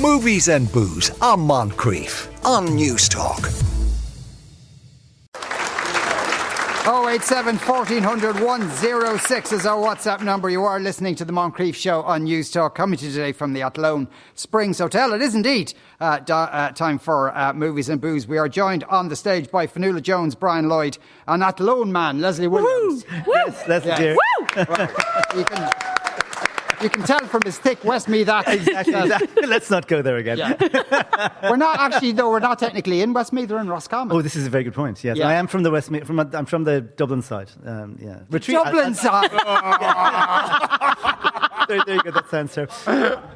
Movies and booze on Moncrieff on Newstalk. 087 1400 106 is our WhatsApp number. You are listening to the Moncrieff Show on Newstalk, coming to you today from the Athlone Springs Hotel. It is indeed uh, do, uh, time for uh, movies and booze. We are joined on the stage by Fionnuala Jones, Brian Lloyd, and Athlone man, Leslie Williams. Yes, Leslie Yeah. dear. Well, you, can, you can tell from his thick Westmeath accent. Exactly, that- exactly. Let's not go there again. Yeah. we're not actually, though, we're not technically in Westmeath, we're in Roscommon. Oh, this is a very good point. Yes, Yeah. I am from the West. From I'm from the Dublin side. Um, yeah, retreat. Dublin side. there, there you go. that's sounds so.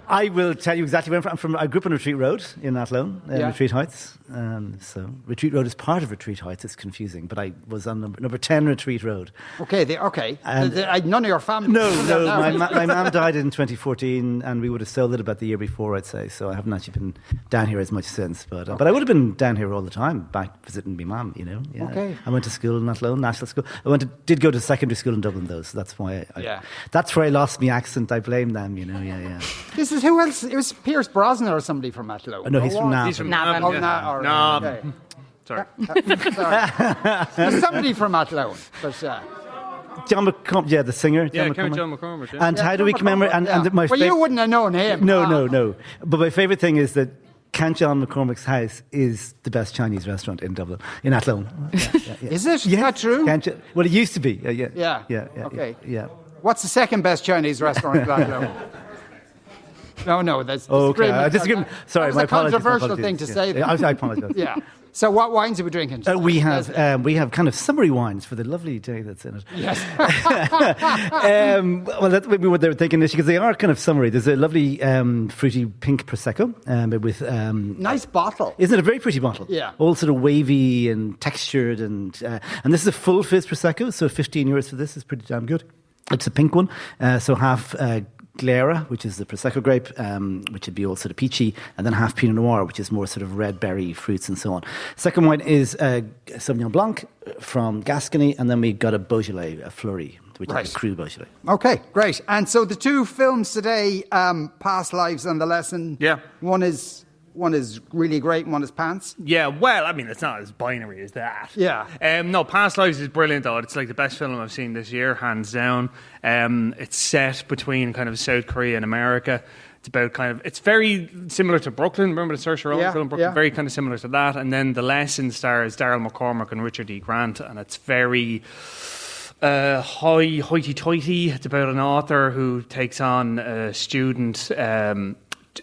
I will tell you exactly where I'm from. I'm from. I grew up on Retreat Road in Athlone, uh, Yeah. Retreat Heights. Um, so Retreat Road is part of Retreat Heights. It's confusing, but I was on number, number ten Retreat Road. Okay, the, okay. And- The- the- none of your family. No, no. My, ma- my mum died in 2014, and we would have sold it about the year before, I'd say. So I haven't actually been down here as much since. But uh, but I would have been down here all the time, back visiting my mum. You know. Yeah. Okay. I went to school in Athlone, national school. I went to, did go to secondary school in Dublin though, so that's why. I, I, Yeah. That's where I lost my accent. I blame them. You know. Yeah, yeah. This is who else? It was Pierce Brosnan or somebody from Athlone. Oh, no, he's from was- Navan. He's from Navan. Navan. Oh, yeah. Na- or- Navan. okay. Sorry. Sorry. There's somebody from Athlone. But, uh, John McCormack, yeah, the singer. Yeah, John County McCormack. John McCormack. Yeah. And how do we commemorate? And, McCormack, and my well, you wouldn't have known him. No, Ah. no, no. But my favourite thing is that Count John McCormack's house is the best Chinese restaurant in Dublin, in Athlone. Yeah, yeah, yeah. Is it? Is that true? Count Jo- well, it used to be. Uh, yeah. Yeah. Yeah. yeah Okay. Yeah. What's the second best Chinese restaurant in Athlone? No, no, that's Oh, okay. I disagree. That- Sorry, that my a apologies. controversial apologies. thing to Yeah. say. Yeah, I, apologize. Yeah. So, what wines are we drinking? Uh, we have um, we have kind of summery wines for the lovely day that's in it. Yes. um, well, that's maybe what they were thinking is because they are kind of summery. There's a lovely um, fruity pink prosecco um, with um, nice bottle. Isn't it a very pretty bottle? Yeah. All sort of wavy and textured, and uh, and this is a full fizz prosecco, so 15 euros for this is pretty damn good. It's a pink one, uh, so half uh, Glera, which is the prosecco grape, um, which would be all sort of peachy, and then half Pinot Noir, which is more sort of red berry fruits and so on. Second one is uh, Sauvignon Blanc from Gascony, and then we got a Beaujolais, a Fleurie, which Right. is a cru Beaujolais. Okay, great. And so the two films today, um, Past Lives and The Lesson. Yeah. One is one is really great, and one is pants. Yeah, well, I mean, it's not as binary as that. Yeah. Um, no, Past Lives is brilliant, though. It's like the best film I've seen this year, hands down. Um, it's set between kind of South Korea and America. It's about kind of, it's very similar to Brooklyn. Remember the Saoirse Ronan Yeah, film, Brooklyn? yeah. Very kind of similar to that. And then The Lesson stars Daryl McCormack and Richard E. Grant, and it's very uh, high, hoity-toity. It's about an author who takes on a student, um,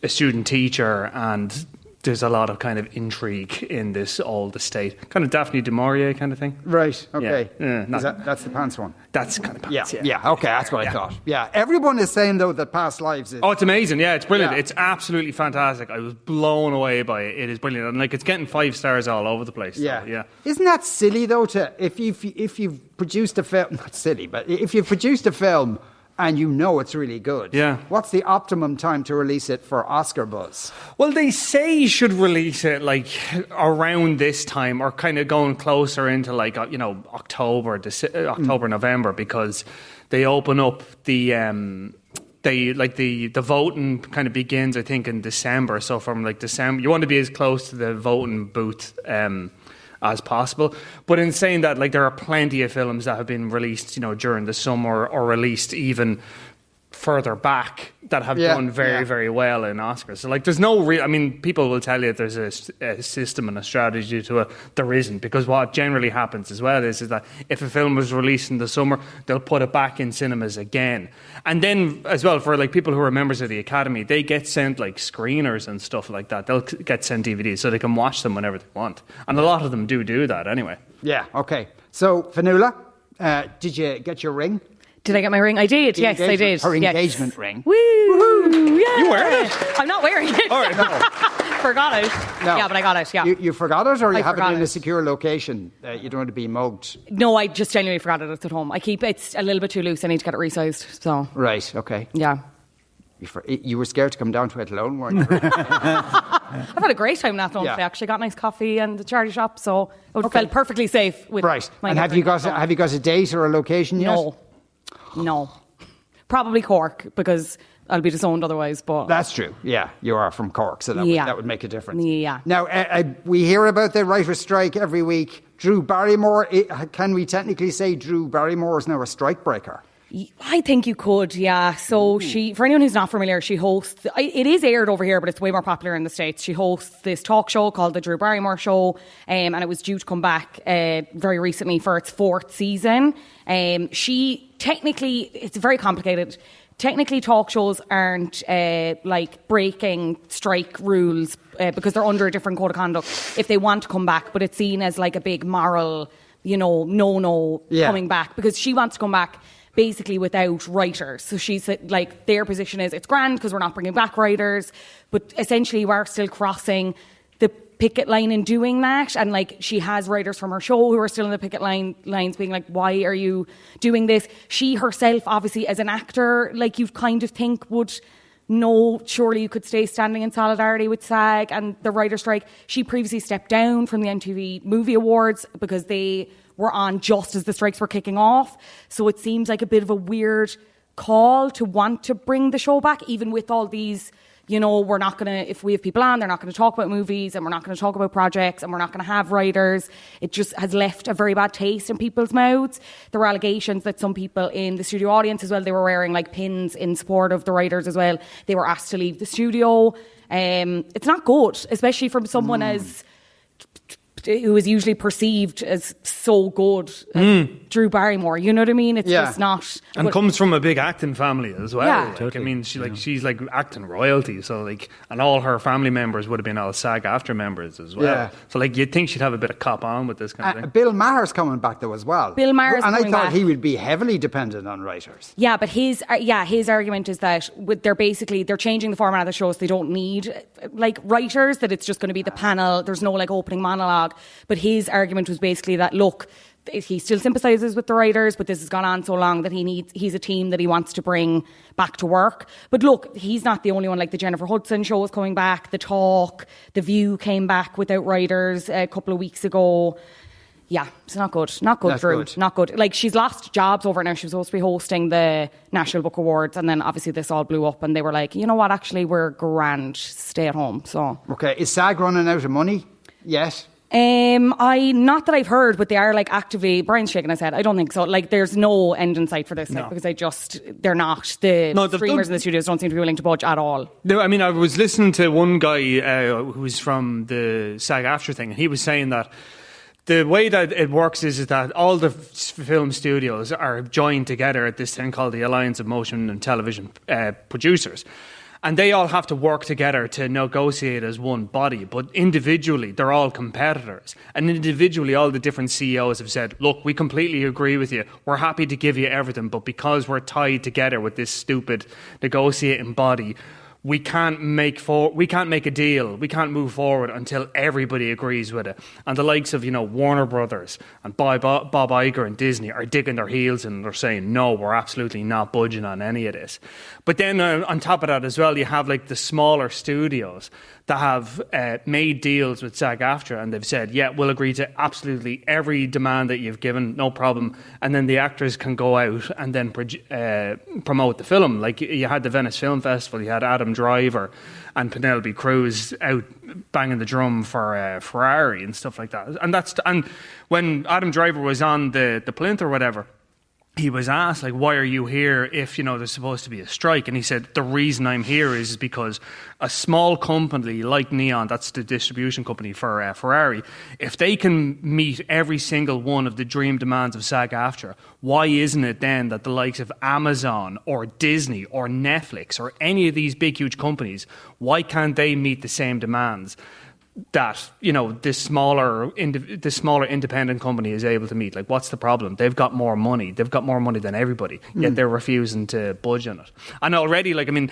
a student teacher, and there's a lot of kind of intrigue in this old estate, kind of Daphne du Maurier kind of thing. Right. Okay. Yeah, yeah, not- that, that's the pants one. That's kind of Yeah, pants, yeah. Okay, that's what I thought. Yeah. Everyone is saying though that Past Lives is. Oh, it's amazing! Yeah, it's brilliant. Yeah. It's absolutely fantastic. I was blown away by it. It is brilliant, and like it's getting five stars all over the place. so, yeah, yeah. Isn't that silly though? To if you if you've produced a film, not silly, but if you've produced a film and you know it's really good, Yeah. What's the optimum time to release it for Oscar buzz? Well, they say you should release it like around this time, or kind of going closer into like uh, you know October, Dece- uh, October, November, because they open up the. Um, they like the the voting kind of begins, I think, in December. So from like December, you want to be as close to the voting booth um, as possible. But in saying that, like there are plenty of films that have been released, you know, during the summer or released even further back that have Yeah, done very yeah. very well in Oscars. So like, there's no real. I mean, people will tell you there's a system and a strategy to it. There isn't because what generally happens as well is is that if a film was released in the summer, they'll put it back in cinemas again, and then as well for like people who are members of the Academy, they get sent like screeners and stuff like that. They'll get sent DVDs so they can watch them whenever they want, and a lot of them do do that anyway. Yeah. Okay. So Fionnuala, uh, did you get your ring? Did I get my ring? I did. The yes, I did. her yes. engagement ring. Woo! Woo! Yeah. You wearing it? I'm not wearing it. All right, no. Forgot it. No. Yeah, but I got it. Yeah. You, you forgot it, or you I have it in a secure location? Uh, you don't want to be mugged. no, I just genuinely forgot it. It's at home. I keep it's a little bit too loose. I need to get it resized. So Right. Okay. yeah. You, for, you were scared to come down to it alone, weren't you? I've had a great time in Athlone Yeah. today. Actually, got nice coffee and the charity shop, so it would felt perfectly safe. With right. my And have you got girlfriend. have you got a date or a location yet? No, no. Probably Cork because I'll be disowned otherwise. But That's true. Yeah, you are from Cork, so that, Yeah. would, that would make a difference. Yeah. Now, uh, uh, we hear about the writer's strike every week. Drew Barrymore, i can we technically say Drew Barrymore is now a strike breaker? I think you could, yeah. So she, for anyone who's not familiar, she hosts. It is aired over here, but it's way more popular in the states. She hosts this talk show called the Drew Barrymore Show, um, and it was due to come back uh, very recently for its fourth season. Um, she technically, it's very complicated. Technically, talk shows aren't uh, like breaking strike rules uh, because they're under a different code of conduct if they want to come back, but it's seen as like a big moral, you know, no, no Yeah. coming back because she wants to come back basically without writers. So she's like, their position is it's grand because we're not bringing back writers, but essentially we're still crossing the picket line in doing that. And like, she has writers from her show who are still in the picket line lines being like, why are you doing this? She herself, obviously, as an actor, like you kind of think would know surely you could stay standing in solidarity with SAG and the writer strike. She previously stepped down from the MTV Movie Awards because they were on just as the strikes were kicking off. So it seems like a bit of a weird call to want to bring the show back, even with all these. You know, we're not going to, if we have people on, they're not going to talk about movies and we're not going to talk about projects and we're not going to have writers. It just has left a very bad taste in people's mouths. There were allegations that some people in the studio audience as well, they were wearing like pins in support of the writers as well. They were asked to leave the studio. Um, it's not good, especially from someone as who is usually perceived as so good, as Drew Barrymore. You know what I mean? It's Yeah. just not. and but- comes from a big acting family as well. Yeah. Like, I mean, she like she's like acting royalty. So like, and all her family members would have been all SAG-AFTRA members as well. Yeah. So like, you'd think she'd have a bit of cop on with this kind of Uh, thing. Bill Maher's coming back though as well. Bill Maher's and I thought back. he would be heavily dependent on writers. Yeah, but his uh, yeah his argument is that with, they're basically they're changing the format of the show, so they don't need like writers. That it's just going to be the panel. There's no like opening monologue. But his argument was basically that look, he still sympathises with the writers, but this has gone on so long that he needs he's a team that he wants to bring back to work. But look, he's not the only one. Like the Jennifer Hudson show is coming back. The Talk, The View came back without writers a couple of weeks ago. Yeah, it's not good. Not good, Not Drew. good. Not good. Like she's lost jobs over now. She was supposed to be hosting the National Book Awards, and then obviously this all blew up, and they were like, you know what? Actually, we're grand. Stay at home. So, Okay, is SAG running out of money yet? Um, I not that I've heard, but they are like actively. Brian's shaking his head. I don't think so. Like, there's no end in sight for this, like, because I just they're not the No, streamers in the studios don't seem to be willing to budge at all. No, I mean, I was listening to one guy uh, was from the SAG-AFTRA thing, and he was saying that the way that it works is, is that all the film studios are joined together at this thing called the Alliance of Motion and Television uh, Producers. And they all have to work together to negotiate as one body, but individually, they're all competitors. And individually, all the different CEOs have said, Look, we completely agree with you. We're happy to give you everything, but because we're tied together with this stupid negotiating body, we can't make for we can't make a deal. We can't move forward until everybody agrees with it. And the likes of you know Warner Brothers and Bob, Bob Iger and Disney are digging their heels and they're saying no, we're absolutely not budging on any of this. But then uh, on top of that as well, you have like the smaller studios that have uh, made deals with SAG-AFTRA and they've said, yeah, we'll agree to absolutely every demand that you've given, no problem. And then the actors can go out and then produ- uh, promote the film. Like you had the Venice Film Festival, you had Adam Driver and Penelope Cruz out banging the drum for uh, Ferrari and stuff like that. And that's and when Adam Driver was on the the plinth or whatever he was asked like why are you here if you know there's supposed to be a strike? And he said the reason i'm here is because a small company like neon that's the distribution company for uh, ferrari if they can meet every single one of the dream demands of SAG-AFTRA why isn't it then that the likes of amazon or disney or netflix or any of these big huge companies why can't they meet the same demands that you know this smaller this smaller independent company is able to meet. Like what's the problem? They've got more money. They've got more money than everybody yet hmm. they're refusing to budge on it. And already like i mean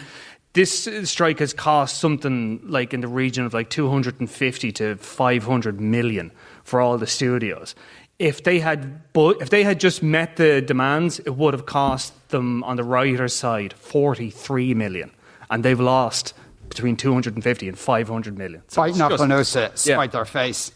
this strike has cost something like in the region of like 250 to 500 million for all the studios. If they had bu- if they had just met the demands it would have cost them on the writer's side 43 million. And they've lost between 250 and 500 million. So Biting just- on uh, Yeah. spite their face.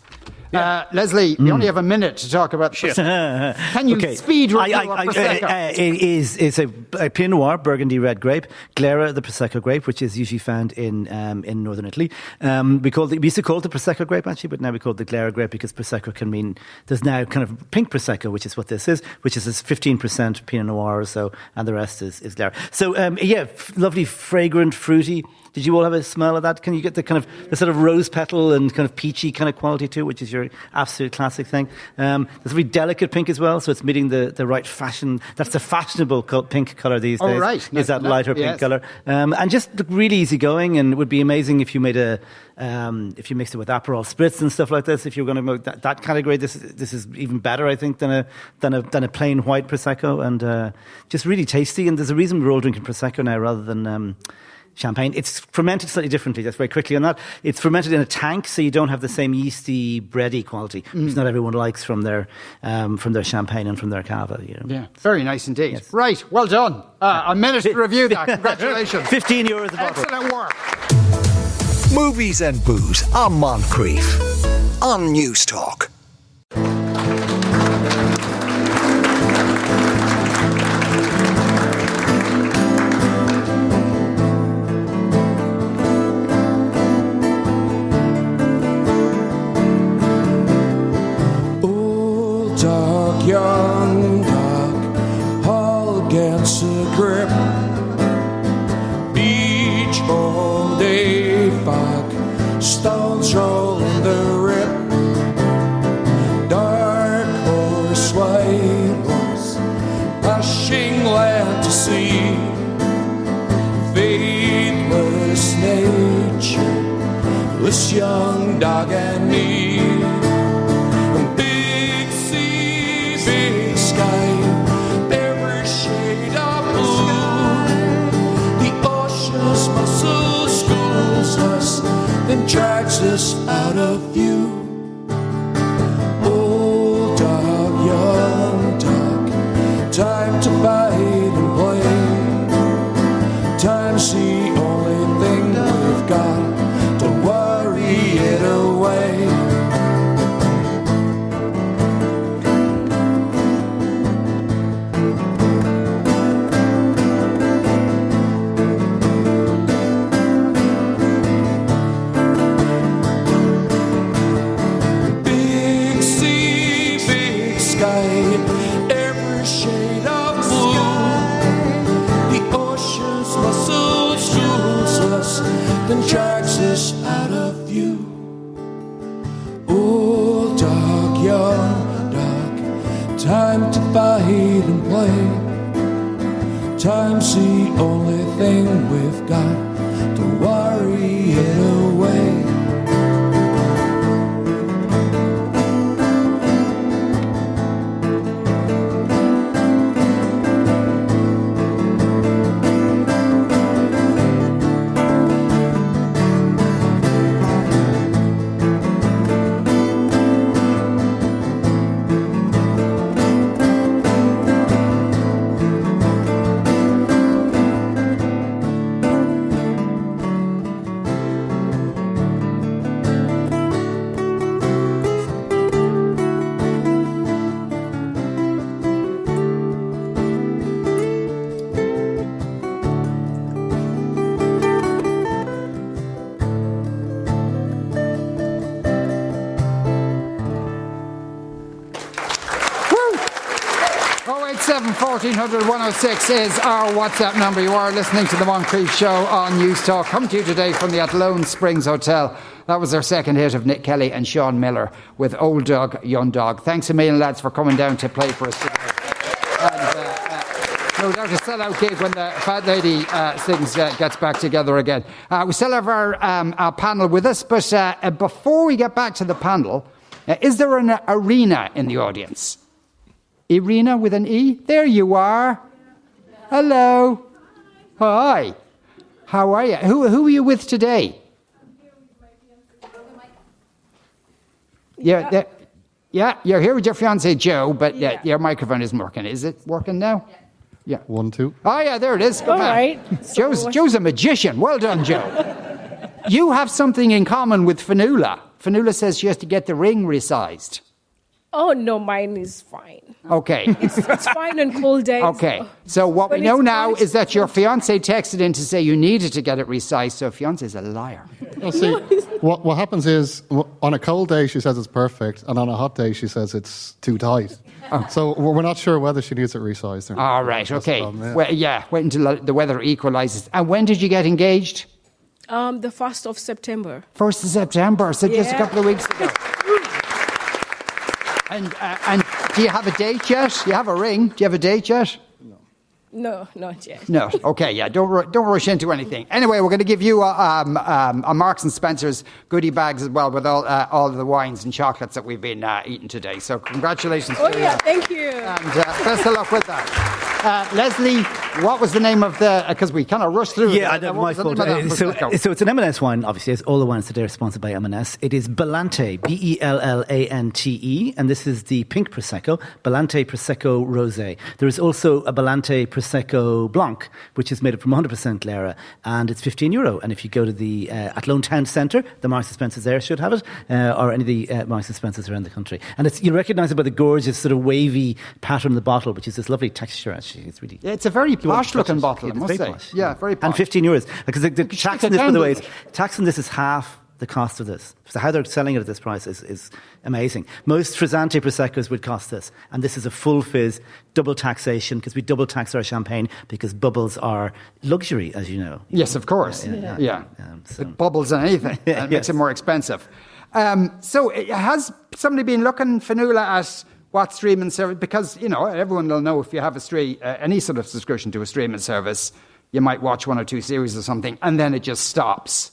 Uh, Leslie, you only have a minute to talk about. Shit. Can you Okay. speed I- review I- I- Prosecco? uh, uh, it is it's a, a Pinot Noir Burgundy red grape, Glera the Prosecco grape, which is usually found in um, in northern Italy. Um, we called it, we used to call it the Prosecco grape actually, but now we call it the Glera grape because Prosecco can mean there's now kind of pink Prosecco, which is what this is, which is 15% Pinot Noir or so, and the rest is, is Glera. So um, yeah, f- lovely, fragrant, fruity. Did you all have a smell of that? Can you get the kind of the sort of rose petal and kind of peachy kind of quality too, which is your absolute classic thing? Um, there's a very delicate pink as well, so it's meeting the, the right fashion. That's the fashionable pink color these Oh, days. right. is Nice that know. lighter Yes. pink color? Um, and just look really easygoing, and it would be amazing if you made a um, if you mixed it with Aperol spritz and stuff like this. If you're going to make that, that category, this is- this is even better, I think, than a than a than a plain white prosecco, and uh, just really tasty. And there's a reason we're all drinking prosecco now rather than. Um, Champagne. It's fermented slightly differently. Just very quickly on that. It's fermented in a tank, so you don't have the same yeasty, bready quality, Mm. which not everyone likes from their um, from their champagne and from their cava. You know. Yeah, very nice indeed. Yes. Right, well done. Uh, a minute to review that. Congratulations. Fifteen euros a bottle. Excellent work. Movies and booze on Moncrieff on Newstalk. Grip. Beach all day fog, stones rolling the rip. Dark horse, white horse, pushing land to sea. Faithless nature, this young dog 106 is our WhatsApp number. You are listening to The Moncrieff Show on Newstalk. Coming to you today from the Athlone Springs Hotel. That was our second hit of Nick Kelly and Sean Miller with Old Dog, Young Dog. Thanks a million, lads, for coming down to play for us today. And, uh, uh, no doubt a sellout gig when the Fat Lady uh, sings uh, gets back together again. Uh, we still have our, um, our panel with us, but uh, uh, before we get back to the panel, is there an Irina in the audience? Irina with an E? There you are. Hello. Hi. How are you? Who, who are you with today? Yeah, that- yeah, you're here with your fiance Joe, but uh, your microphone isn't working. Is it working now? Yeah. One, two. Oh yeah, there it is. Good All man. right. Joe's Joe's a magician. Well done, Joe. you have something in common with Fionnuala. Fionnuala says she has to get the ring resized. Oh no, mine is fine. Okay. It's, it's fine on cold days. Okay. So what we know it's now is that your fiance texted in to say you needed to get it resized. So fiance is a liar. Well, see, what, what happens is w- on a cold day she says it's perfect, and on a hot day she says it's too tight. So we're we're not sure whether she needs it resized or not. All right. That's the Okay. problem, yeah. Well, yeah. Wait until the weather equalizes. And when did you get engaged? Um, the first of September. First of September. So just a Yeah. couple of weeks ago. And uh, and do you have a date yet? You have a ring. Do you have a date yet? No, No, not yet. No. Okay. Yeah. Don't ru- don't rush into anything. Anyway, we're going to give you a, um, um, a Marks and Spencers goodie bags as well with all uh, all of the wines and chocolates that we've been uh, eating today. So congratulations. Oh to yeah, you. thank you. And uh, best of luck with that. Uh, Leslie, what was the name of the? Because we kind of rushed through. Yeah, it. I know, Uh, my fault. Uh, So, so it's an M&S wine, obviously, as all the wines today are sponsored by M&S. It is Bellante, B-E-L-L-A-N-T-E, E, and this is the pink Prosecco, Bellante Prosecco Rosé. There is also a Bellante Prosecco Blanc, which is made up from 100% Glera, and it's 15 euro. And if you go to the uh, Athlone Town Centre, the Marks and Spencers there should have it, uh, or any of the uh, Marks and Spencers around the country. And it's, you'll recognise it by the gorgeous sort of wavy pattern of the bottle, which is this lovely texture, actually. It's really... It's a very You posh looking bottle, I must say. posh, Yeah, very posh. And 15 euros. Because the, the tax on this, by the way, is, tax on this is half the cost of this. So how they're selling it at this price is, is amazing. Most Frizzante Proseccos would cost this. And this is a full fizz, double taxation, because we double tax our champagne, because bubbles are luxury, as you know. Yes, of course. Yeah, Yeah. yeah. Um, so- It bubbles on anything. and it makes Yes. it more expensive. Um, so uh, has somebody been looking, Fionnuala, at what streaming service? Because, you know, everyone will know if you have a stream, uh, any sort of subscription to a streaming service, you might watch one or two series or something, and then it just stops.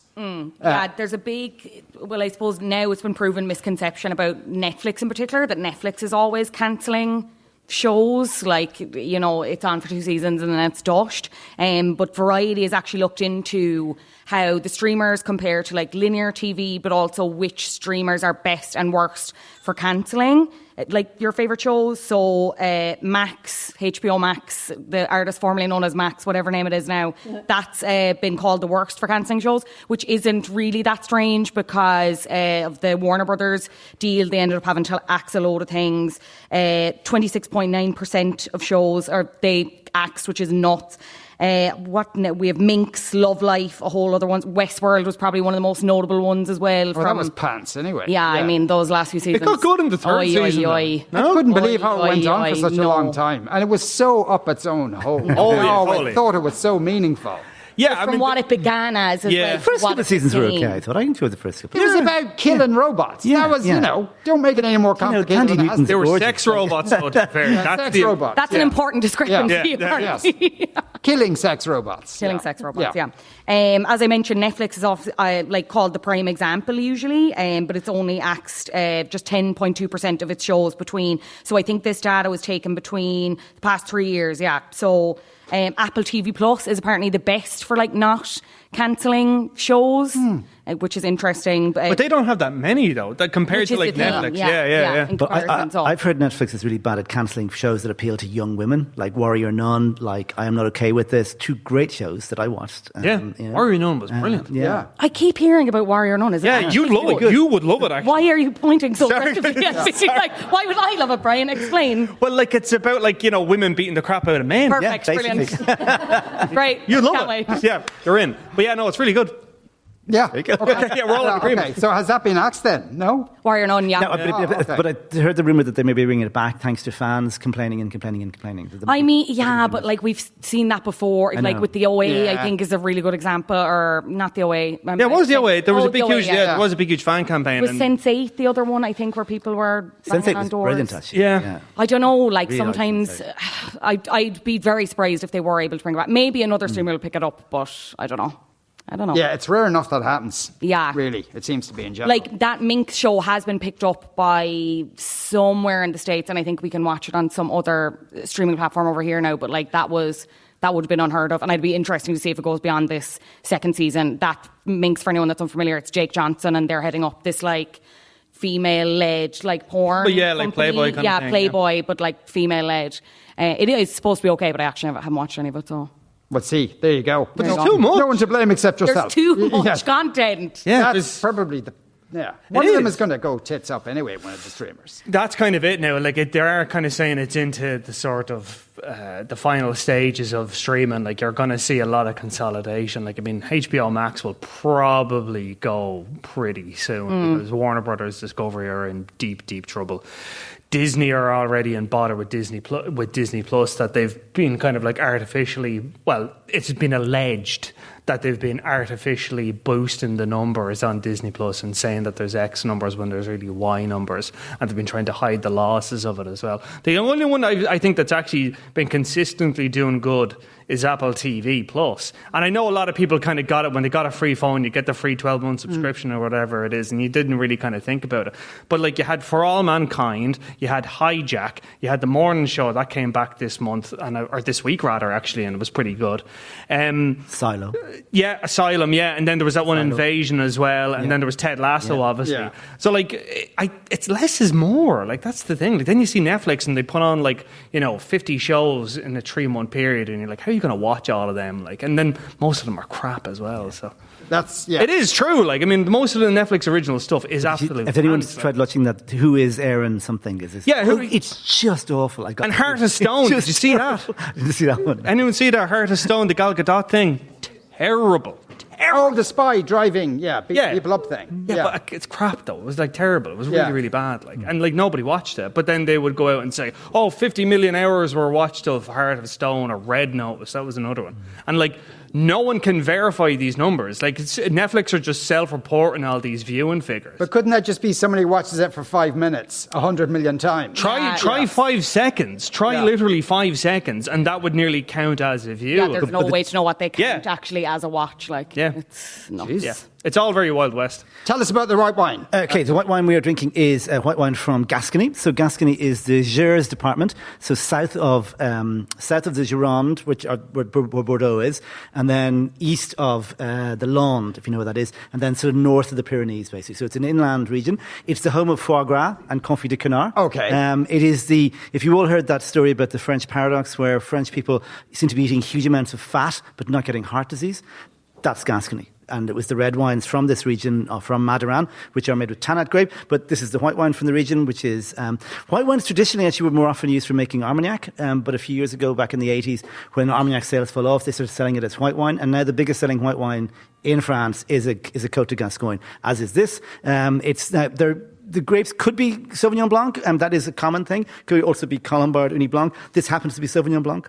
yeah, there's a big, well, I suppose now it's been proven misconception about Netflix in particular that Netflix is always cancelling shows. Like, you know, it's on for two seasons and then it's doshed. Um, but Variety has actually looked into how the streamers compare to like linear TV, but also which streamers are best and worst for cancelling. Uh, Like your favourite shows, so uh, Max, HBO Max, the artist formerly known as Max, whatever name it is now, that's uh, been called the worst for cancelling shows, which isn't really that strange because uh, of the Warner Brothers deal. They ended up having to axe a load of things. Uh, 26.9% of shows are they axed, which is nuts. Uh, what ne- we have Minx, Love Life, a whole other ones. Westworld was probably one of the most notable ones as well. Well, from, that was pants anyway. yeah, I mean those last few seasons. It got good in the third Oi, season, Oi, though. oi. I couldn't believe how it went oi, on for oi, such a long time. And it was so up its own hole. Oh, yeah, No. I thought it was so meaningful. Yeah, I From mean, what it began as, as Yeah. like First what couple of seasons were okay, I thought. I enjoyed the first couple. It was about killing robots. Yeah, that was, you know, don't make it any more You know, complicated Candy than it has Newton's to they were gorgeous. sex robots, though, to be fair. That's sex the, robots. That's an important description. Yeah. to Yeah, apparently. Killing sex robots. Killing sex robots, yeah. Um, as I mentioned, Netflix is off, uh, like called the prime example usually, um, but it's only axed uh, just 10.2% of its shows between. So I think this data was taken between the past three years, yeah. So um, Apple TV Plus is apparently the best for like not cancelling shows, Hmm. Uh, which is interesting. but they don't have that many, though, that compared to like the thing, Netflix. yeah, Yeah, yeah, yeah. yeah. But I, I, I've heard Netflix is really bad at cancelling shows that appeal to young women, like Warrior Nun, like I Am Not Okay with This. Two great shows that I watched. Um, Yeah, you know. Warrior Nun was Um, brilliant. yeah. Yeah. I keep hearing about Warrior Nun. Is it Yeah, actually you love good? it. You would love it, actually. Why are you pointing so Sorry. aggressively at me? Like, why would I love it, Brian? Explain. Well, like it's about like you know women beating the crap out of men. Perfect, basically. brilliant. Great. You love Can't it. wait. Yeah, you're in. But yeah, no, it's really good. Yeah. Okay. Yeah, we're all in agreement. Okay, so has that been axed then? No? Warrior Nun, yeah. No, but, Oh, but, okay. but I heard the rumor that they may be bringing it back thanks to fans complaining and complaining and complaining. I mean, yeah, but like we've seen that before. I Like know. with the OA, Yeah. I think is a really good example, or not the OA. um, Yeah, it was the OA. There was Oh, a big, OA, huge, yeah. yeah. there was a big, huge fan campaign. It Was and- Sense Eight the other one? I think where people were banging Sense8 on was doors. brilliant, actually. Yeah. I don't know. Like Really sometimes, I'd, I'd be very surprised if they were able to bring it back. Maybe another Hmm. streamer will pick it up, but I don't know. I don't know. Yeah, it's rare enough that happens. Yeah. Really, it seems to be in general. Like that Mink show has been picked up by somewhere in the states, and I think we can watch it on some other streaming platform over here now. But like that was that would have been unheard of, and I'd be interesting to see if it goes beyond this second season. That Minx, for anyone that's unfamiliar, it's Jake Johnson, and they're heading up this like female-led like porn. But yeah, like company. Playboy kind of yeah, thing, yeah. Playboy, but like female-led. Uh, it is supposed to be okay, but I actually haven't watched any of it. So But see, there you go. But There there's you go. too much. No one to blame except yourself. there's too much yes. content. Yeah, That's probably the Yeah. One of them is. is going to go tits up anyway, one of the streamers. That's kind of it now. Like it, they are kind of saying it's into the sort of uh, the final stages of streaming. Like you're going to see a lot of consolidation. Like I mean, HBO Max will probably go pretty soon because Warner Brothers Discovery are in deep, deep trouble. Disney are already in bother with Disney Plu- with Disney Plus that they've been kind of like artificially. Well, it's been alleged that they've been artificially boosting the numbers on Disney Plus and saying that there's X numbers when there's really Y numbers, and they've been trying to hide the losses of it as well. The only one I, I think that's actually been consistently doing good is Apple TV Plus. Plus, and I know a lot of people kind of got it when they got a free phone. You get the free 12 month subscription or whatever it is, and you didn't really kind of think about it. But like you had For All Mankind, you had Hijack, you had the morning show that came back this month and or this week rather actually, and it was pretty good. Um, Silo. Yeah, Asylum, yeah, and then there was that one Invasion as well, and then there was Ted Lasso, obviously. Yeah. So like, I, it's less is more. Like that's the thing. Like, then you see Netflix and they put on like you know fifty shows in a three month period, and you're like, how are you going to watch all of them? Like, and then most of them are crap as well. So That's, yeah. it is true. Like, I mean, most of the Netflix original stuff is absolutely. If anyone's tried watching that, who is Aaron something? Is this? Yeah, who- Oh, it's just awful. I got And Heart of Stone, did you see that? Did you see that one? Anyone see that Heart of Stone, the Gal Gadot thing? Terrible. Oh, the spy driving, yeah, beat Yeah. people up thing. Yeah, but it's crap though. It was like terrible. It was really, Yeah. really bad. Like, and like nobody watched it. But then they would go out and say, "Oh, 50 million hours were watched of Heart of Stone or Red Notice." That was another one. And like, no one can verify these numbers. Like, it's, Netflix are just self-reporting all these viewing figures. But couldn't that just be somebody watches it for five minutes, a hundred million times? Try Yeah, try yeah. five seconds. Try Yeah. literally five seconds, and that would nearly count as a view. Yeah, there's no way to know what they count Yeah. actually as a watch. Like, Yeah. it's nuts. Jeez. yeah, it's all very Wild West. Tell us about the white wine. Okay, the white wine we are drinking is uh, white wine from Gascony. So Gascony is the Gers department, so south of um, south of the Gironde, which are, where, where Bordeaux is, and then east of uh, the Landes, if you know where that is, and then sort of north of the Pyrenees, basically. So it's an inland region. It's the home of foie gras and confit de canard. Okay. Um, it is the if you all heard that story about the French paradox, where French people seem to be eating huge amounts of fat but not getting heart disease. That's Gascony. And it was the red wines from this region, or from Madiran, which are made with Tannat grape. But this is the white wine from the region, which is um, white wines traditionally actually were more often used for making Armagnac. Um, but a few years ago, back in the 80s, when Armagnac sales fell off, they started selling it as white wine. And now the biggest selling white wine in France is a, is a Côte de Gascogne, as is this. Um, it's now, they're the grapes could be Sauvignon Blanc, and that is a common thing. Could also be Colombard, Ugni Blanc. This happens to be Sauvignon Blanc.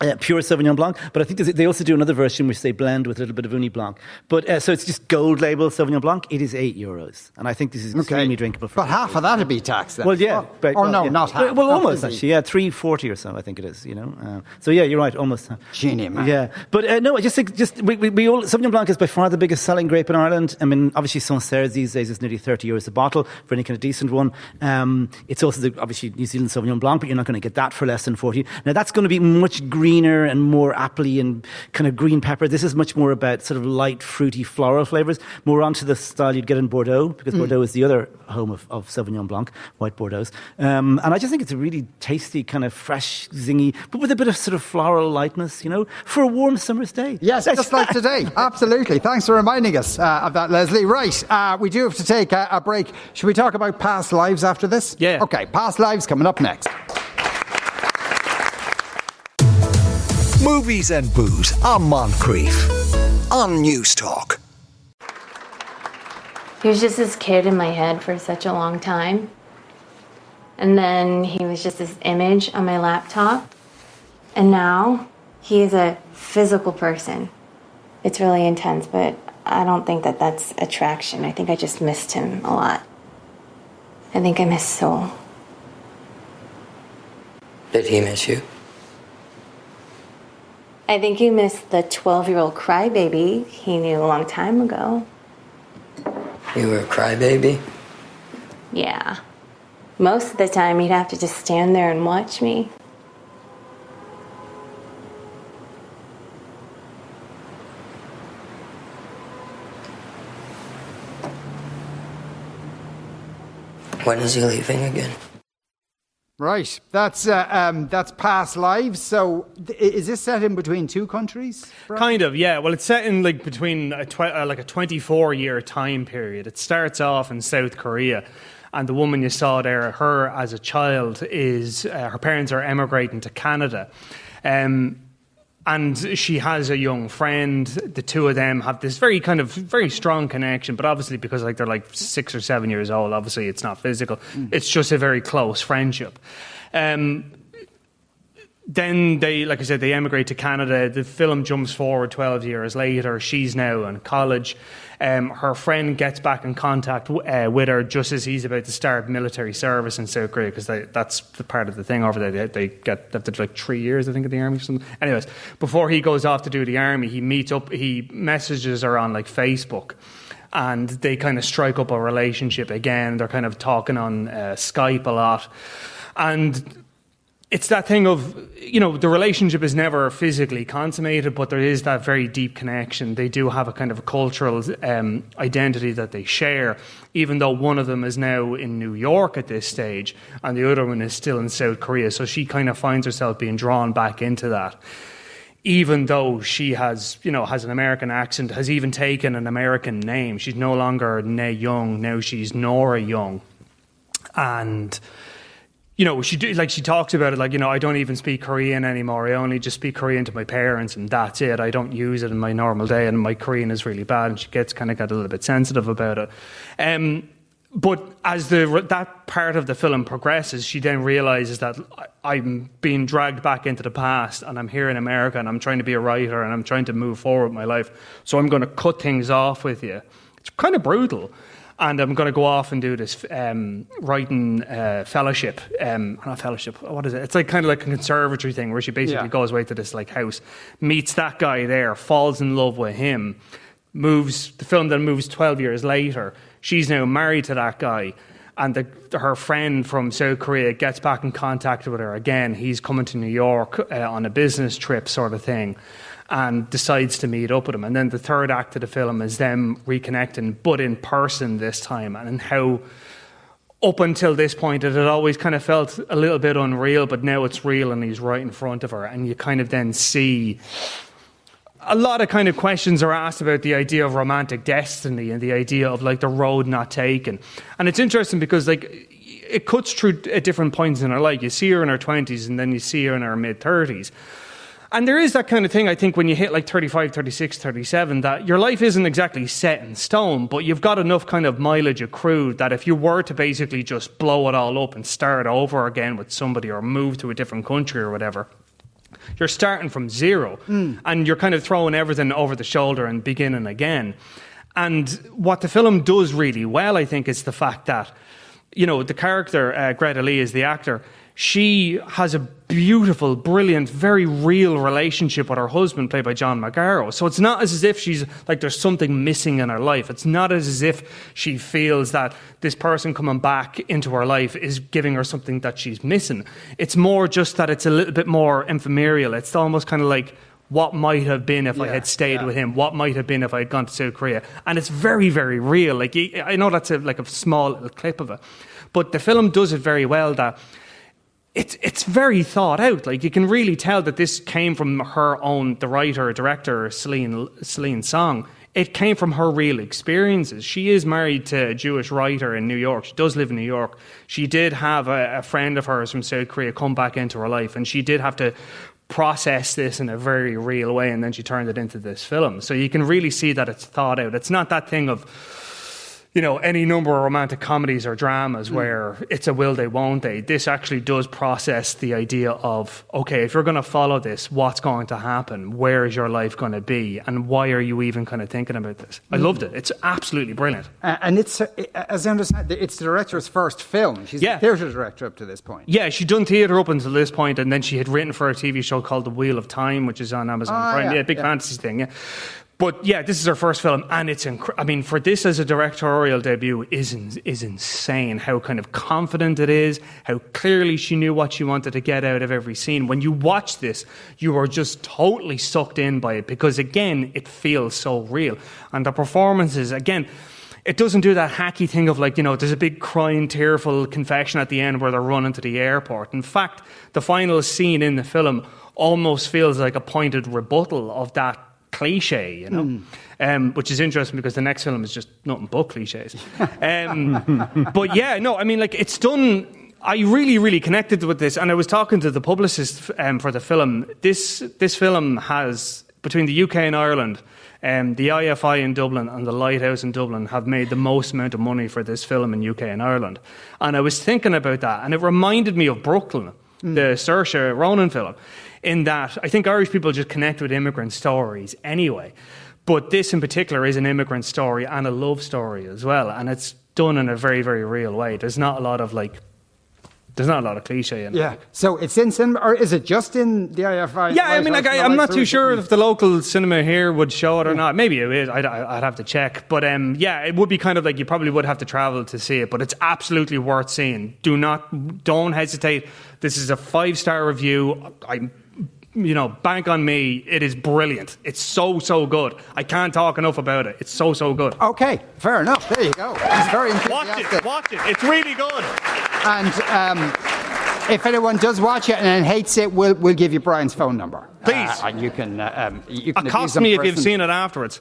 Uh, pure Sauvignon Blanc, but I think they also do another version which they blend with a little bit of Ugni Blanc. But uh, so it's just gold label Sauvignon Blanc. It is eight euros, and I think this is extremely drinkable. For But half of that would be tax then. well, yeah, Or, but- or well, no, yeah. not half. Well, almost actually, yeah, three forty or so. I think it is. You know, uh, so yeah, you're right, almost. Genie, man. Yeah, but uh, no, I just think just we, we, we all Sauvignon Blanc is by far the biggest selling grape in Ireland. I mean, obviously Sancerre these days is nearly thirty euros a bottle for any kind of decent one. Um, it's also the, obviously New Zealand Sauvignon Blanc, but you're not going to get that for less than forty. Now that's going to be much greener and more appley and kind of green pepper. This is much more about sort of light, fruity, floral flavors, more onto the style you'd get in Bordeaux because Bordeaux is the other home of, of Sauvignon Blanc, white Bordeaux. Um, and I just think it's a really tasty, kind of fresh, zingy, but with a bit of sort of floral lightness, you know, for a warm summer's day. Yes, just like today. Absolutely. Thanks for reminding us uh, of that, Leslie. Right, uh, we do have to take a, a break. Should we talk about past lives after this? Yeah. Okay, past lives coming up next. Movies and booze on Moncrieff on Newstalk. He was just this kid in my head for such a long time. And then he was just this image on my laptop. And now he is a physical person. It's really intense, but I don't think that that's attraction. I think I just missed him a lot. I think I miss Seoul. Did he miss you? I think you missed the 12 year old crybaby he knew a long time ago. You were a crybaby? Yeah. Most of the time, he'd have to just stand there and watch me. When is he leaving again? Right. That's uh, um, that's past lives. So, th- is this set in between two countries? Brad? Kind of, yeah. Well, it's set in like between a tw- uh, like a 24 year time period. It starts off in South Korea, and the woman you saw there, her as a child, is uh, her parents are emigrating to Canada. Um, and she has a young friend. The two of them have this very kind of very strong connection, but obviously because like they're like six or seven years old, obviously it's not physical. It's just a very close friendship. Um, then they, like I said, they emigrate to Canada. The film jumps forward 12 years later. She's now in college. Um, her friend gets back in contact uh, with her just as he's about to start military service in South Korea because that's the part of the thing over there. They, they get they have to like three years, I think, in the army. Or something. Anyways, before he goes off to do the army, he meets up. He messages her on like Facebook and they kind of strike up a relationship again. They're kind of talking on uh, Skype a lot, and it's that thing of you know the relationship is never physically consummated, but there is that very deep connection. They do have a kind of a cultural um, identity that they share, even though one of them is now in New York at this stage, and the other one is still in South Korea. So she kind of finds herself being drawn back into that even though she has, you know, has an American accent, has even taken an American name. She's no longer Ne Young, now she's Nora Young. And you know, she do, like she talks about it like, you know, I don't even speak Korean anymore. I only just speak Korean to my parents and that's it. I don't use it in my normal day and my Korean is really bad and she gets kind of got a little bit sensitive about it. Um, but as the that part of the film progresses, she then realizes that I'm being dragged back into the past, and I'm here in America, and I'm trying to be a writer, and I'm trying to move forward my life. So I'm going to cut things off with you. It's kind of brutal, and I'm going to go off and do this um, writing uh, fellowship. Um, not fellowship. What is it? It's like kind of like a conservatory thing where she basically Yeah. goes away to this like house, meets that guy there, falls in love with him, moves. The film then moves 12 years later. She's now married to that guy. And the, her friend from South Korea gets back in contact with her again. He's coming to New York uh, on a business trip, sort of thing, and decides to meet up with him. And then the third act of the film is them reconnecting, but in person this time, and how up until this point it had always kind of felt a little bit unreal, but now it's real and he's right in front of her. And you kind of then see a lot of kind of questions are asked about the idea of romantic destiny and the idea of like the road not taken. And it's interesting because like it cuts through at different points in her life. You see her in her 20s and then you see her in her mid 30s. And there is that kind of thing, I think, when you hit like 35, 36, 37, that your life isn't exactly set in stone, but you've got enough kind of mileage accrued that if you were to basically just blow it all up and start over again with somebody or move to a different country or whatever, you're starting from zero. And you're kind of throwing everything over the shoulder and beginning again. And what the film does really well, I think, is the fact that, you know, the character, uh, Greta Lee is the actor, she has a beautiful, brilliant, very real relationship with her husband, played by John Magaro. So it's not as if she's like there's something missing in her life. It's not as if she feels that this person coming back into her life is giving her something that she's missing. It's more just that it's a little bit more ephemeral. It's almost kind of like what might have been if I had stayed yeah. with him. What might have been if I had gone to South Korea. And it's very, very real. Like I know that's a, like a small little clip of it, but the film does it very well. That it's it's very thought out. Like you can really tell that this came from her own, the writer, director Celine Celine Song. It came from her real experiences. She is married to a Jewish writer in New York. She does live in New York. She did have a, a friend of hers from South Korea come back into her life, and she did have to process this in a very real way, and then she turned it into this film. So you can really see that it's thought out. It's not that thing of you know, any number of romantic comedies or dramas where it's a will they, won't they. This actually does process the idea of, okay, if you're going to follow this, what's going to happen? Where is your life going to be? And why are you even kind of thinking about this? I loved it. It's absolutely brilliant. Uh, and it's, uh, as I understand, it's the director's first film. She's Yeah. the theatre director up to this point. Yeah, she'd done theatre up until this point, and then she had written for a TV show called The Wheel of Time, which is on Amazon Ah, Prime. yeah, Yeah, big yeah. fantasy thing. Yeah, but yeah, this is her first film, and it's incre- I mean, for this as a directorial debut, is in- is insane. How kind of confident it is. How clearly she knew what she wanted to get out of every scene. When you watch this, you are just totally sucked in by it because again, it feels so real, and the performances again it doesn't do that hacky thing of like, you know, there's a big crying, tearful confession at the end where they're running to the airport. In fact, the final scene in the film almost feels like a pointed rebuttal of that cliche, you know, um, which is interesting because the next film is just nothing but cliches. Um, but yeah, no, I mean, like it's done. I really, really connected with this, and I was talking to the publicist um, for the film. This this film has between the UK and Ireland. Um, the IFI in Dublin and the Lighthouse in Dublin have made the most amount of money for this film in UK and Ireland. And I was thinking about that, and it reminded me of Brooklyn, the Saoirse Ronan film, in that I think Irish people just connect with immigrant stories anyway. But this in particular is an immigrant story and a love story as well, and it's done in a very, very real way. There's not a lot of like, there's not a lot of cliche in it. Yeah. So it's in cinema, or is it just in the IFI? Yeah, I mean, like, I, I'm not too sure If the local cinema here would show it or not. Maybe it is. I'd, I'd have to check. But um, yeah, it would be kind of like you probably would have to travel to see it. But it's absolutely worth seeing. Do not, don't hesitate. This is a five star review. I, you know, bank on me. It is brilliant. It's so so good. I can't talk enough about it. It's so so good. Okay, fair enough. There you go. He's very Watch it. Watch it. It's really good. And um, if anyone does watch it and hates it, we'll, we'll give you Brian's phone number. Please. Uh, and you can, uh, um, you can Accost me if you've seen it afterwards.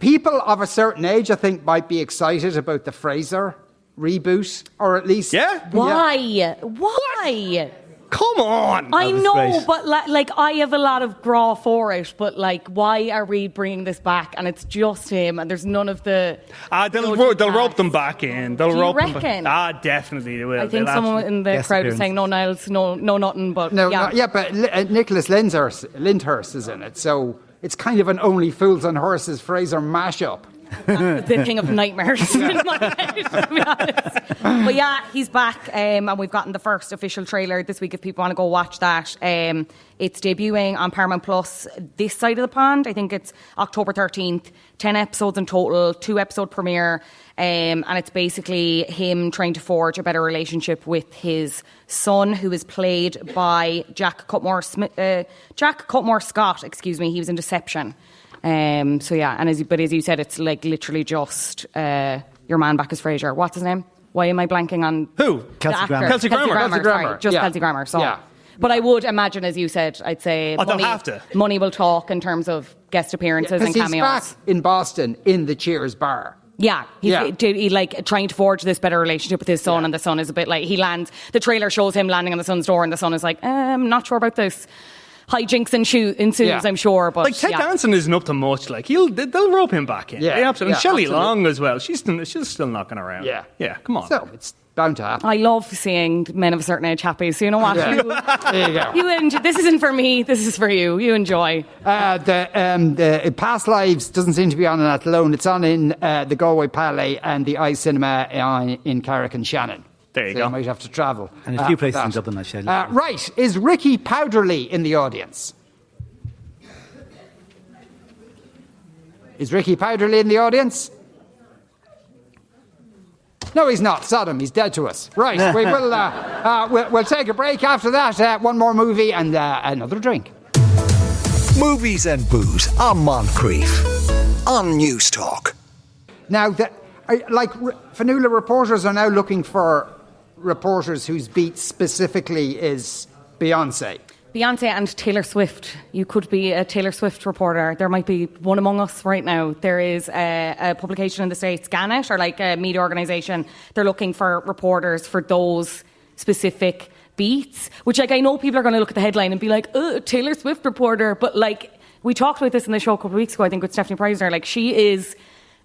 People of a certain age, I think, might be excited about the Frasier reboot, or at least. Yeah? Why? Why? Come on. I know, great. but like, like I have a lot of graw for it. But like, why are we bringing this back? And it's just him, and there's none of the. Ah, they'll, ro- they'll rope them back in. They'll Do you rope them reckon? back. Ah, definitely they will. I think They'll someone in the crowd was saying no Niles, no, no nothing. But No, yeah, yeah, yeah but Li- uh, Nicholas Lyndhurst, Lyndhurst is in it, so it's kind of an Only Fools and Horses Frasier mashup. The thing of nightmares in my to be honest. But yeah, he's back, um, and we've gotten the first official trailer this week. If people want to go watch that, um, it's debuting on Paramount Plus this side of the pond. I think it's October thirteenth. Ten episodes in total, two episode premiere, um, and it's basically him trying to forge a better relationship with his son, who is played by Jack Cutmore Smith, uh, Jack Cutmore Scott. Excuse me, he was in Deception. Um, so yeah, and as you, but as you said, it's like literally just uh, your man back as Frasier. What's his name? Why am I blanking on Who? the Kelsey? Grammer. Kelsey Grammer. Kelsey sorry, just yeah. Kelsey Grammer. So, Yeah. but I would imagine, as you said, I'd say Oh, they'll money, have to. money will talk in terms of guest appearances Because and he's cameos. back in Boston in the Cheers bar. Yeah, he's Yeah. He, he, like trying to forge this better relationship with his son, and the son is a bit like he lands. The trailer shows him landing on the son's door, and the son is like, eh, "I'm not sure about this." Hijinks ensues, ensues Yeah. I'm sure, but Like Ted yeah. Danson isn't up to much. Like he'll they'll rope him back in. Yeah, Yeah, absolutely. yeah, and Shelley absolutely. Long as well. She's still, she's still knocking around. Yeah. yeah. Come on. So it's bound to happen. I love seeing men of a certain age happy. So you know what? Yeah. You, There you go. you enjoy, this isn't for me. This is for you. You enjoy. Uh, the, um, the Past Lives doesn't seem to be on in Athlone. It's on in uh, the Galway Pálás and the Eye Cinema in, in Carrick-on-Shannon. There you so go. You might have to travel. And a uh, few for places in that. Dublin, I shall. Uh, right. Is Ricky Powderly in the audience? Is Ricky Powderly in the audience? No, he's not. Sodom, he's dead to us. Right, we will. Uh, uh, we'll, we'll take a break after that. Uh, one more movie and uh, another drink. Movies and booze on Moncrieff on Newstalk. Now, the, like r- Fionnuala reporters are now looking for reporters whose beat specifically is Beyonce. Beyonce and Taylor Swift. You could be a Taylor Swift reporter. There might be one among us right now. There is a, a publication in the States, Gannett, or like a media organisation. They're looking for reporters for those specific beats, which like I know people are going to look at the headline and be like, oh, Taylor Swift reporter. But like, we talked about this in the show a couple of weeks ago, I think with Stephanie Preissner. Like, she is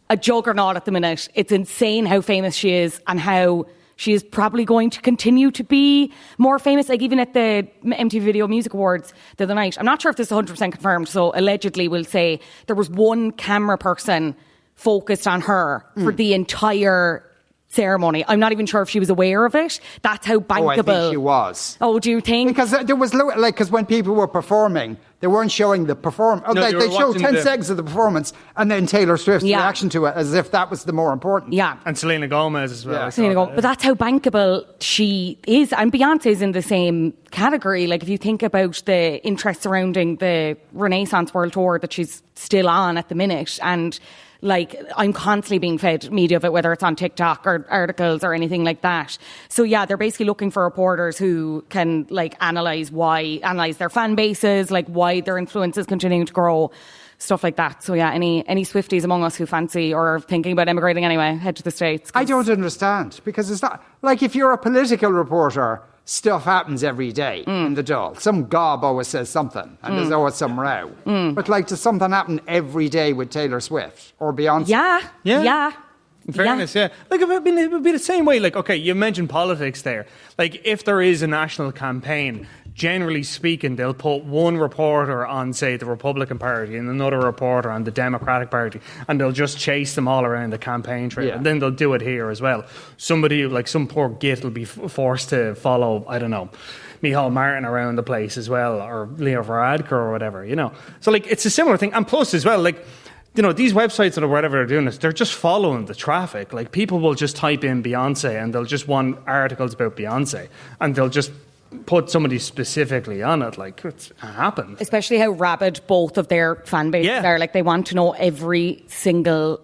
a juggernaut at the minute. It's insane how famous she is and how she is probably going to continue to be more famous. Like even at the MTV Video Music Awards the other night, I'm not sure if this is 100% confirmed. So allegedly, we'll say there was one camera person focused on her for mm. the entire ceremony. I'm not even sure if she was aware of it. That's how bankable. Oh, I think she was. Oh, do you think? Because there was like because when people were performing, they weren't showing the perform. Oh, No, they, they they showed ten the- seconds of the performance and then Taylor Swift's Yeah. reaction to it as if that was the more important. yeah. and Selena Gomez as well. Yeah. Selena Gomez. that. But that's how bankable she is. And Beyonce's in the same category. Like, if you think about the interest surrounding the Renaissance World Tour that she's still on at the minute, and like I'm constantly being fed media of it, whether it's on TikTok or articles or anything like that. So yeah, they're basically looking for reporters who can like analyze why, analyze their fan bases, like why their influence is continuing to grow, stuff like that. So yeah, any any Swifties among us who fancy or are thinking about emigrating anyway, head to the states. I don't understand because it's not like if you're a political reporter, stuff happens every day Mm. in the Dáil. Some gob always says something, and there's always some row. Mm. But like, does something happen every day with Taylor Swift or Beyonce? Yeah, Yeah. yeah. In fairness, yeah. Like, I mean, it would be the same way. Like, okay, you mentioned politics there. Like, if there is a national campaign, generally speaking, they'll put one reporter on, say, the Republican Party and another reporter on the Democratic Party, and they'll just chase them all around the campaign trail. Yeah. And then they'll do it here as well. Somebody, like some poor git, will be f- forced to follow, I don't know. Micheál Martin around the place as well, or Leo Varadkar or whatever, you know. So, like, it's a similar thing. And plus, as well, like, you know, these websites or whatever they're doing this, they're just following the traffic. Like people will just type in Beyonce and they'll just want articles about Beyonce and they'll just put somebody specifically on it. Like it's happened. especially how rabid both of their fan bases Yeah. are. Like they want to know every single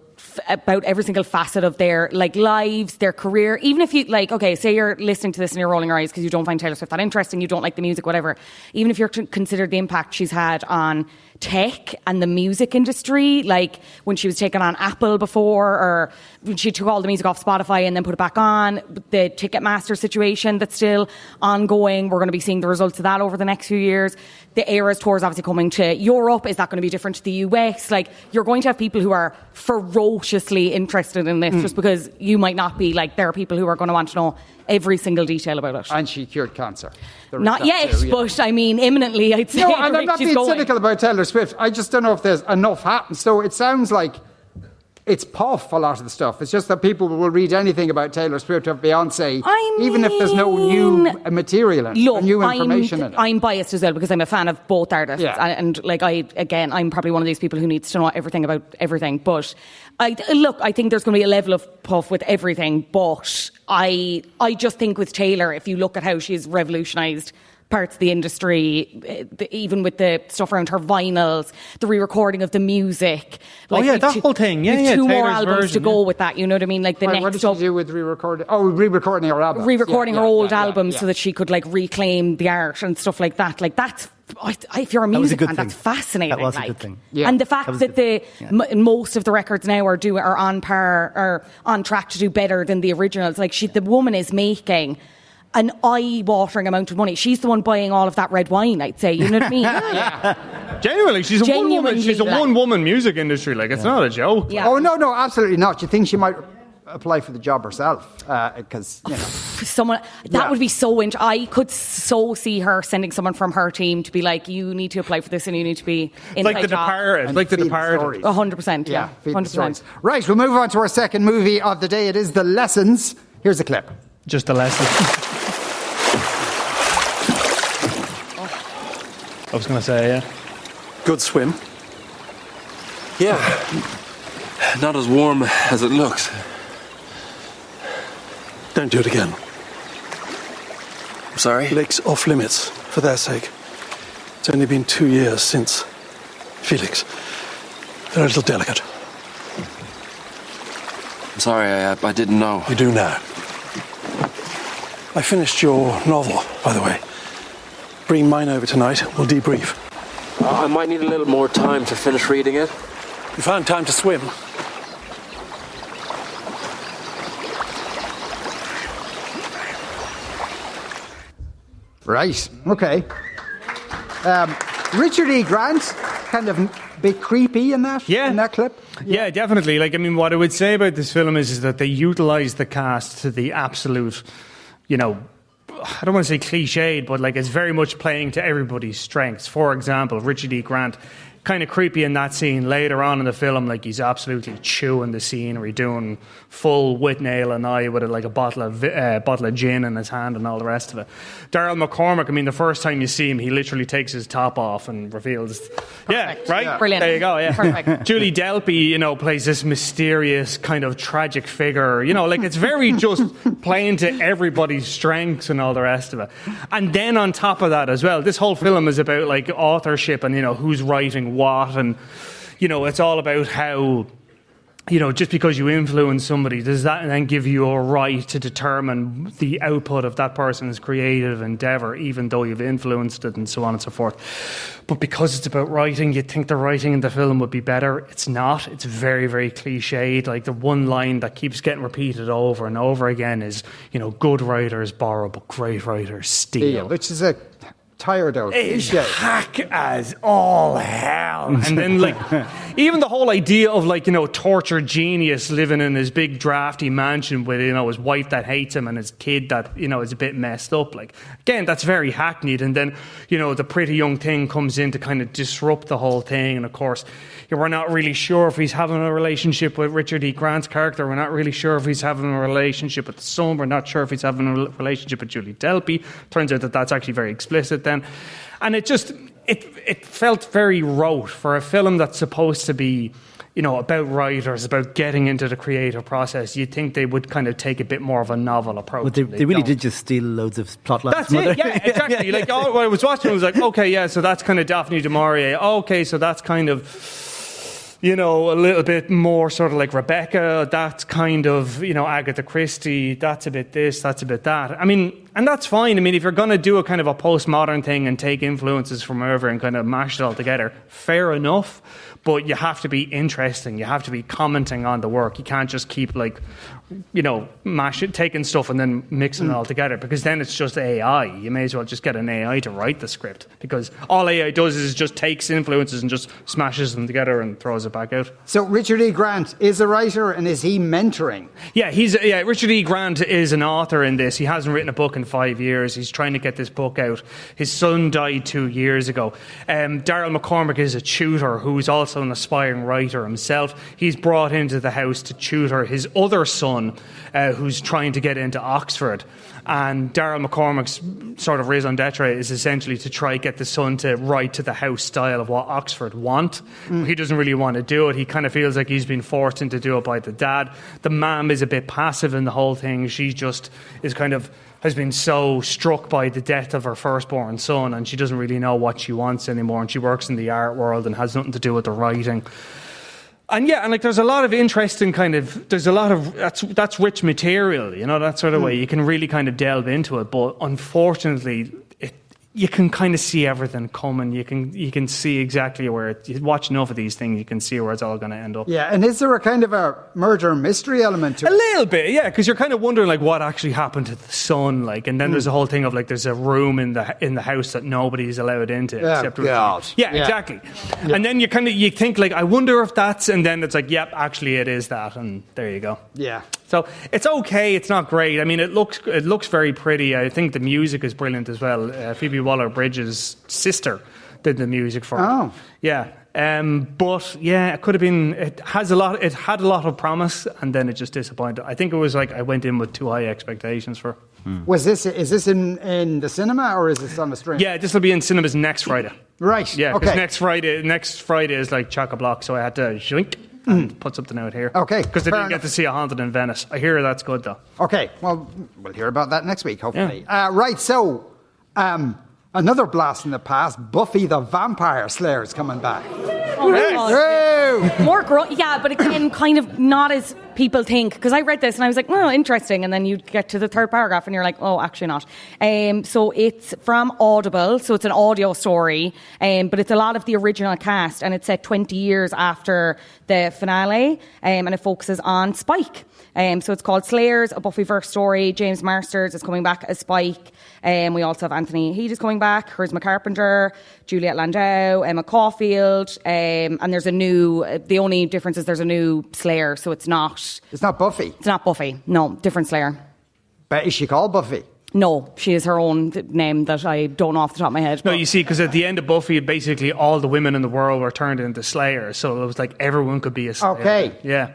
about every single facet of their like lives, their career. Even if you like, okay, say you're listening to this and you're rolling your eyes because you don't find Taylor Swift that interesting, you don't like the music, whatever. Even if you're considered the impact she's had on tech and the music industry, like when she was taken on Apple before, or when she took all the music off Spotify and then put it back on, the Ticketmaster situation that's still ongoing. We're going to be seeing the results of that over the next few years. The Eras tour is obviously coming to Europe. Is that going to be different to the US? Like, you're going to have people who are ferociously interested in this mm. just because you might not be. Like, there are people who are going to want to know every single detail about it. And she cured cancer. There Not yet, yeah. but I mean, imminently, I'd say. No, and I'm not being going. cynical about Taylor Swift. I just don't know if there's enough happened. So it sounds like it's puff a lot of the stuff. It's just that people will read anything about Taylor Swift or Beyonce, I even if there's no new material in Look, or new information I'm, in it. I'm biased as well because I'm a fan of both artists, Yeah. and, and like I again, I'm probably one of these people who needs to know everything about everything. But I look, I think there's going to be a level of puff with everything. But I, I just think with Taylor, if you look at how she's revolutionised parts of the industry, eh, even with the stuff around her vinyls, the re-recording of the music. Oh, yeah, that two- whole thing. Yeah, yeah, Two more Taylor's albums to go yeah. with that. You know what I mean? Like the what next did she do with re-recording? Oh, re-recording her album. re-recording Yeah, her yeah, old yeah, yeah, albums yeah. so that she could like reclaim the art and stuff like that. Like that's, I, I- if you're a That a music fan, thing. that's fascinating. That was a good thing. Yeah. And the fact That that, the m- most of the records now are do are on par or on track to do better than the originals. Like she, the woman is making. An eye-watering amount of money. She's the one buying all of that red wine. I'd say. You know what I mean? Genuinely, she's a one woman. She's a like- one woman music industry. Like it's not a joke. Yeah. Oh no, no, absolutely not. You think she might apply for the job herself? Uh, because you know, someone that Yeah. would be so int- I could so see her sending someone from her team to be like, you need to apply for this and you need to be in like the Departed. and Like the feed Departed. stories. A hundred percent, yeah, feed the hundred stories. percent. Right, we'll move on to our second movie of the day. It is The Lessons. Here's a clip. Just a lesson. I was going to say, yeah. Good swim. Yeah. Not as warm as it looks. Don't do it again. I'm sorry? Lake's off limits for their sake. It's only been two years since Felix. They're a little delicate. I'm sorry, I, uh, I didn't know. You do now. I finished your novel, by the way. Bring mine over tonight. We'll debrief. I might need a little more time to finish reading it. You found time to swim. Right. Okay. Um, Richard E. Grant, kind of bit creepy in that. Yeah. In that clip. Yeah, definitely. Like, I mean, what I would say about this film is, is that they utilize the cast to the absolute, you know, I don't want to say cliched, but like it's very much playing to everybody's strengths. For example, Richard E. Grant, kind of creepy in that scene later on in the film, like he's absolutely chewing the scenery, doing full Withnail and I with a, like a bottle of uh, bottle of gin in his hand and all the rest of it. Daryl McCormack, I mean, the first time you see him, he literally takes his top off and reveals, yeah, right, Brilliant. There you go, yeah, Perfect. Julie Delpy, you know, plays this mysterious kind of tragic figure. You know, like it's very just playing to everybody's strengths and all the rest of it. And then on top of that as well, this whole film is about like authorship and you know who's writing what, and you know it's all about how you know, just because you influence somebody, does that then give you a right to determine the output of that person's creative endeavor, even though you've influenced it and so on and so forth? But because it's about writing, you'd think the writing in the film would be better. It's not. It's very, very cliched. Like the one line that keeps getting repeated over and over again is, you know, good writers borrow, but great writers steal. Which is a tired out It's cliche. hack as all hell. And then, like, even the whole idea of, like, you know, tortured genius living in his big drafty mansion with, you know, his wife that hates him and his kid that, you know, is a bit messed up. Like, again, that's very hackneyed. And then, you know, the pretty young thing comes in to kind of disrupt the whole thing. And of course, you know, we're not really sure if he's having a relationship with Richard E. Grant's character. We're not really sure if he's having a relationship with the son. We're not sure if he's having a relationship with Julie Delpy. Turns out that that's actually very explicit then. And it just, it, it felt very rote for a film that's supposed to be, you know, about writers, about getting into the creative process. You'd think they would kind of take a bit more of a novel approach. But they, and they really don't. did just steal loads of plot lines. That's from it. Yeah, exactly. Like oh, when I was watching, I was like, okay, yeah. So that's kind of Daphne du Maurier. Okay, so that's kind of. You know, a little bit more sort of like Rebecca. That's kind of, you know, Agatha Christie. That's a bit this, that's a bit that. I mean, and that's fine. I mean, if you're going to do a kind of a postmodern thing and take influences from wherever and kind of mash it all together, fair enough. But you have to be interesting. You have to be commenting on the work. You can't just keep like, you know, mash it, taking stuff and then mixing it all together because then it's just AI. You may as well just get an AI to write the script because all AI does is just takes influences and just smashes them together and throws it back out. So Richard E. Grant is a writer, and is he mentoring? Yeah, he's yeah. Richard E. Grant is an author in this. He hasn't written a book in five years. He's trying to get this book out. His son died two years ago. Um, Daryl McCormack is a tutor who's also an aspiring writer himself. He's brought into the house to tutor his other son, uh, who's trying to get into Oxford. And Daryl McCormack's sort of raison d'etre is essentially to try get the son to write to the house style of what Oxford want. He doesn't really want to do it. He kind of feels like he's been forced into do it by the dad. The mom is a bit passive in the whole thing. She just is kind of has been so struck by the death of her firstborn son, and she doesn't really know what she wants anymore. And she works in the art world and has nothing to do with the writing. And yeah, and like there's a lot of interesting kind of there's a lot of that's that's rich material, you know, that sort of way. Hmm. You can really kind of delve into it, but unfortunately, you can kind of see everything coming. You can you can see exactly where it, you watch enough of these things, you can see where it's all going to end up. Yeah, and is there a kind of a murder mystery element to A it? little bit, yeah, because you're kind of wondering like what actually happened to the son, like, and then there's hmm. a whole thing of like there's a room in the in the house that nobody's allowed into Yeah, except God. yeah, Yeah. exactly. And then you kind of you think like I wonder if that's, and then it's like yep, actually it is that, and there you go. Yeah. So it's okay. It's not great. I mean, it looks it looks very pretty. I think the music is brilliant as well. Uh, Phoebe Waller Bridges' sister did the music for it. Oh. Yeah. Um, but yeah, it could have been. It has a lot. It had a lot of promise, and then it just disappointed. I think it was like I went in with too high expectations for. Was this is this in, in the cinema or is this on the stream? Yeah, this will be in cinemas next Friday. Right. Yeah, because Okay. next Friday, next Friday is like chock a block, so I had to shink and put something out here. Mm. Okay, because they fair didn't get to see a haunted in Venice. I hear that's good though. Okay. Well, we'll hear about that next week, hopefully. Uh, right. So, um, another blast in the past. Buffy the Vampire Slayer is coming back. Oh my God. Woo! More gro- yeah, but again, kind of not as people think. Because I read this and I was like, oh, interesting. And then you get to the third paragraph and you're like, oh, actually not. Um, so it's from Audible, so it's an audio story, um, but it's a lot of the original cast, and it's set 20 years after the finale, um, and it focuses on Spike. Um, so it's called Slayers, a Buffyverse story. James Marsters is coming back as Spike. Um, we also have Anthony Head is coming back, Charisma Carpenter, Juliet Landau, Emma Caulfield, um, and there's a new. The only difference is there's a new Slayer, so it's not. It's not Buffy. It's not Buffy. No, different Slayer. But is she called Buffy? No, she is her own name that I don't know off the top of my head. No, but- you see, because at the end of Buffy, basically all the women in the world were turned into Slayers, so it was like everyone could be a Slayer. Okay. Yeah.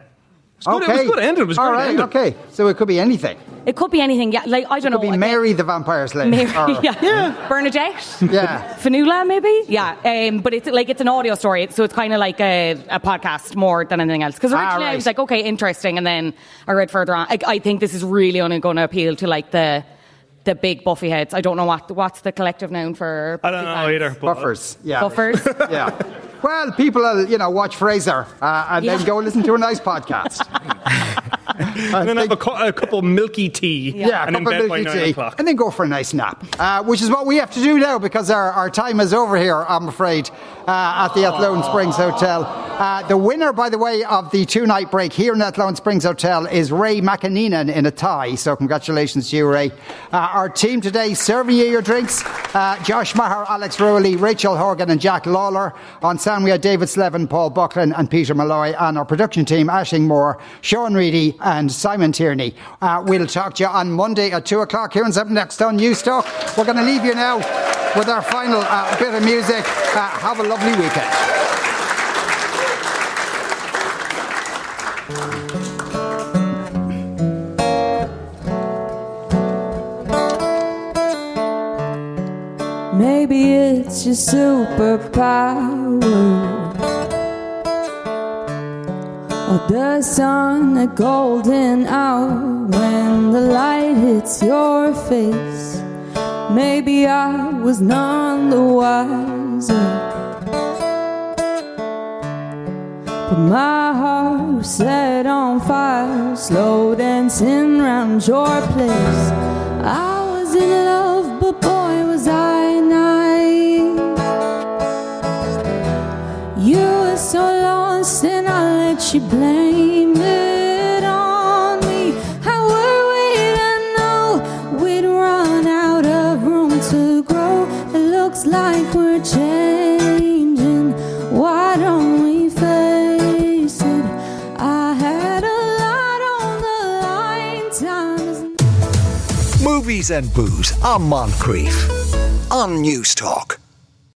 It was good. okay. It was good ending. It was All great right. ending. Okay. So it could be anything. It could be anything. Yeah, like I don't It know. could be Mary the Vampire Slayer. Mary, Or- yeah. Bernadette. Yeah. Fionnuala, maybe? Yeah. Um, but it's like it's an audio story, so it's kind of like a, a podcast more than anything else. Because Ah, originally I was like, okay, interesting, and then I read further on. I, I think this is really only going to appeal to like the the big Buffy heads. I don't know what what's the collective noun for. I don't know fans? either. But Buffers. Yeah. Buffers. Yeah. Well, people will, you know, watch Frasier uh, and then go listen to a nice podcast. And then have a, cu- a couple of milky tea. Yeah, and a cup of milky tea, o'clock. and then go for a nice nap, uh, which is what we have to do now because our, our time is over here, I'm afraid, uh, at the Athlone Springs Hotel. Uh, the winner, by the way, of the two night break here in Athlone Springs Hotel is Ray McAneenan in Athy, so congratulations to you, Ray. Uh, our team today serving you your drinks uh, Josh Maher, Alex Rowley, Rachel Horgan, and Jack Lawler. On sound, we had David Slevin, Paul Buckland, and Peter Malloy, and our production team, Aisling Moore, Sean Reedy, and Simon Tierney. Uh, we'll talk to you on Monday at 2 o'clock. Here's up next on Newstalk. We're going to leave you now with our final uh, bit of music. Uh, have a lovely weekend. Maybe it's your superpower. Or the sun a golden hour when the light hits your face. Maybe I was none the wiser. But my heart was set on fire, slow dancing round your place. I was in love, but boy, was I lost, and I let you blame it on me. How were we to know we'd run out of room to grow? It looks like we're changing. Why don't we face it? I had a lot on the line. Time is Movies and booze on Moncrieff on Newstalk.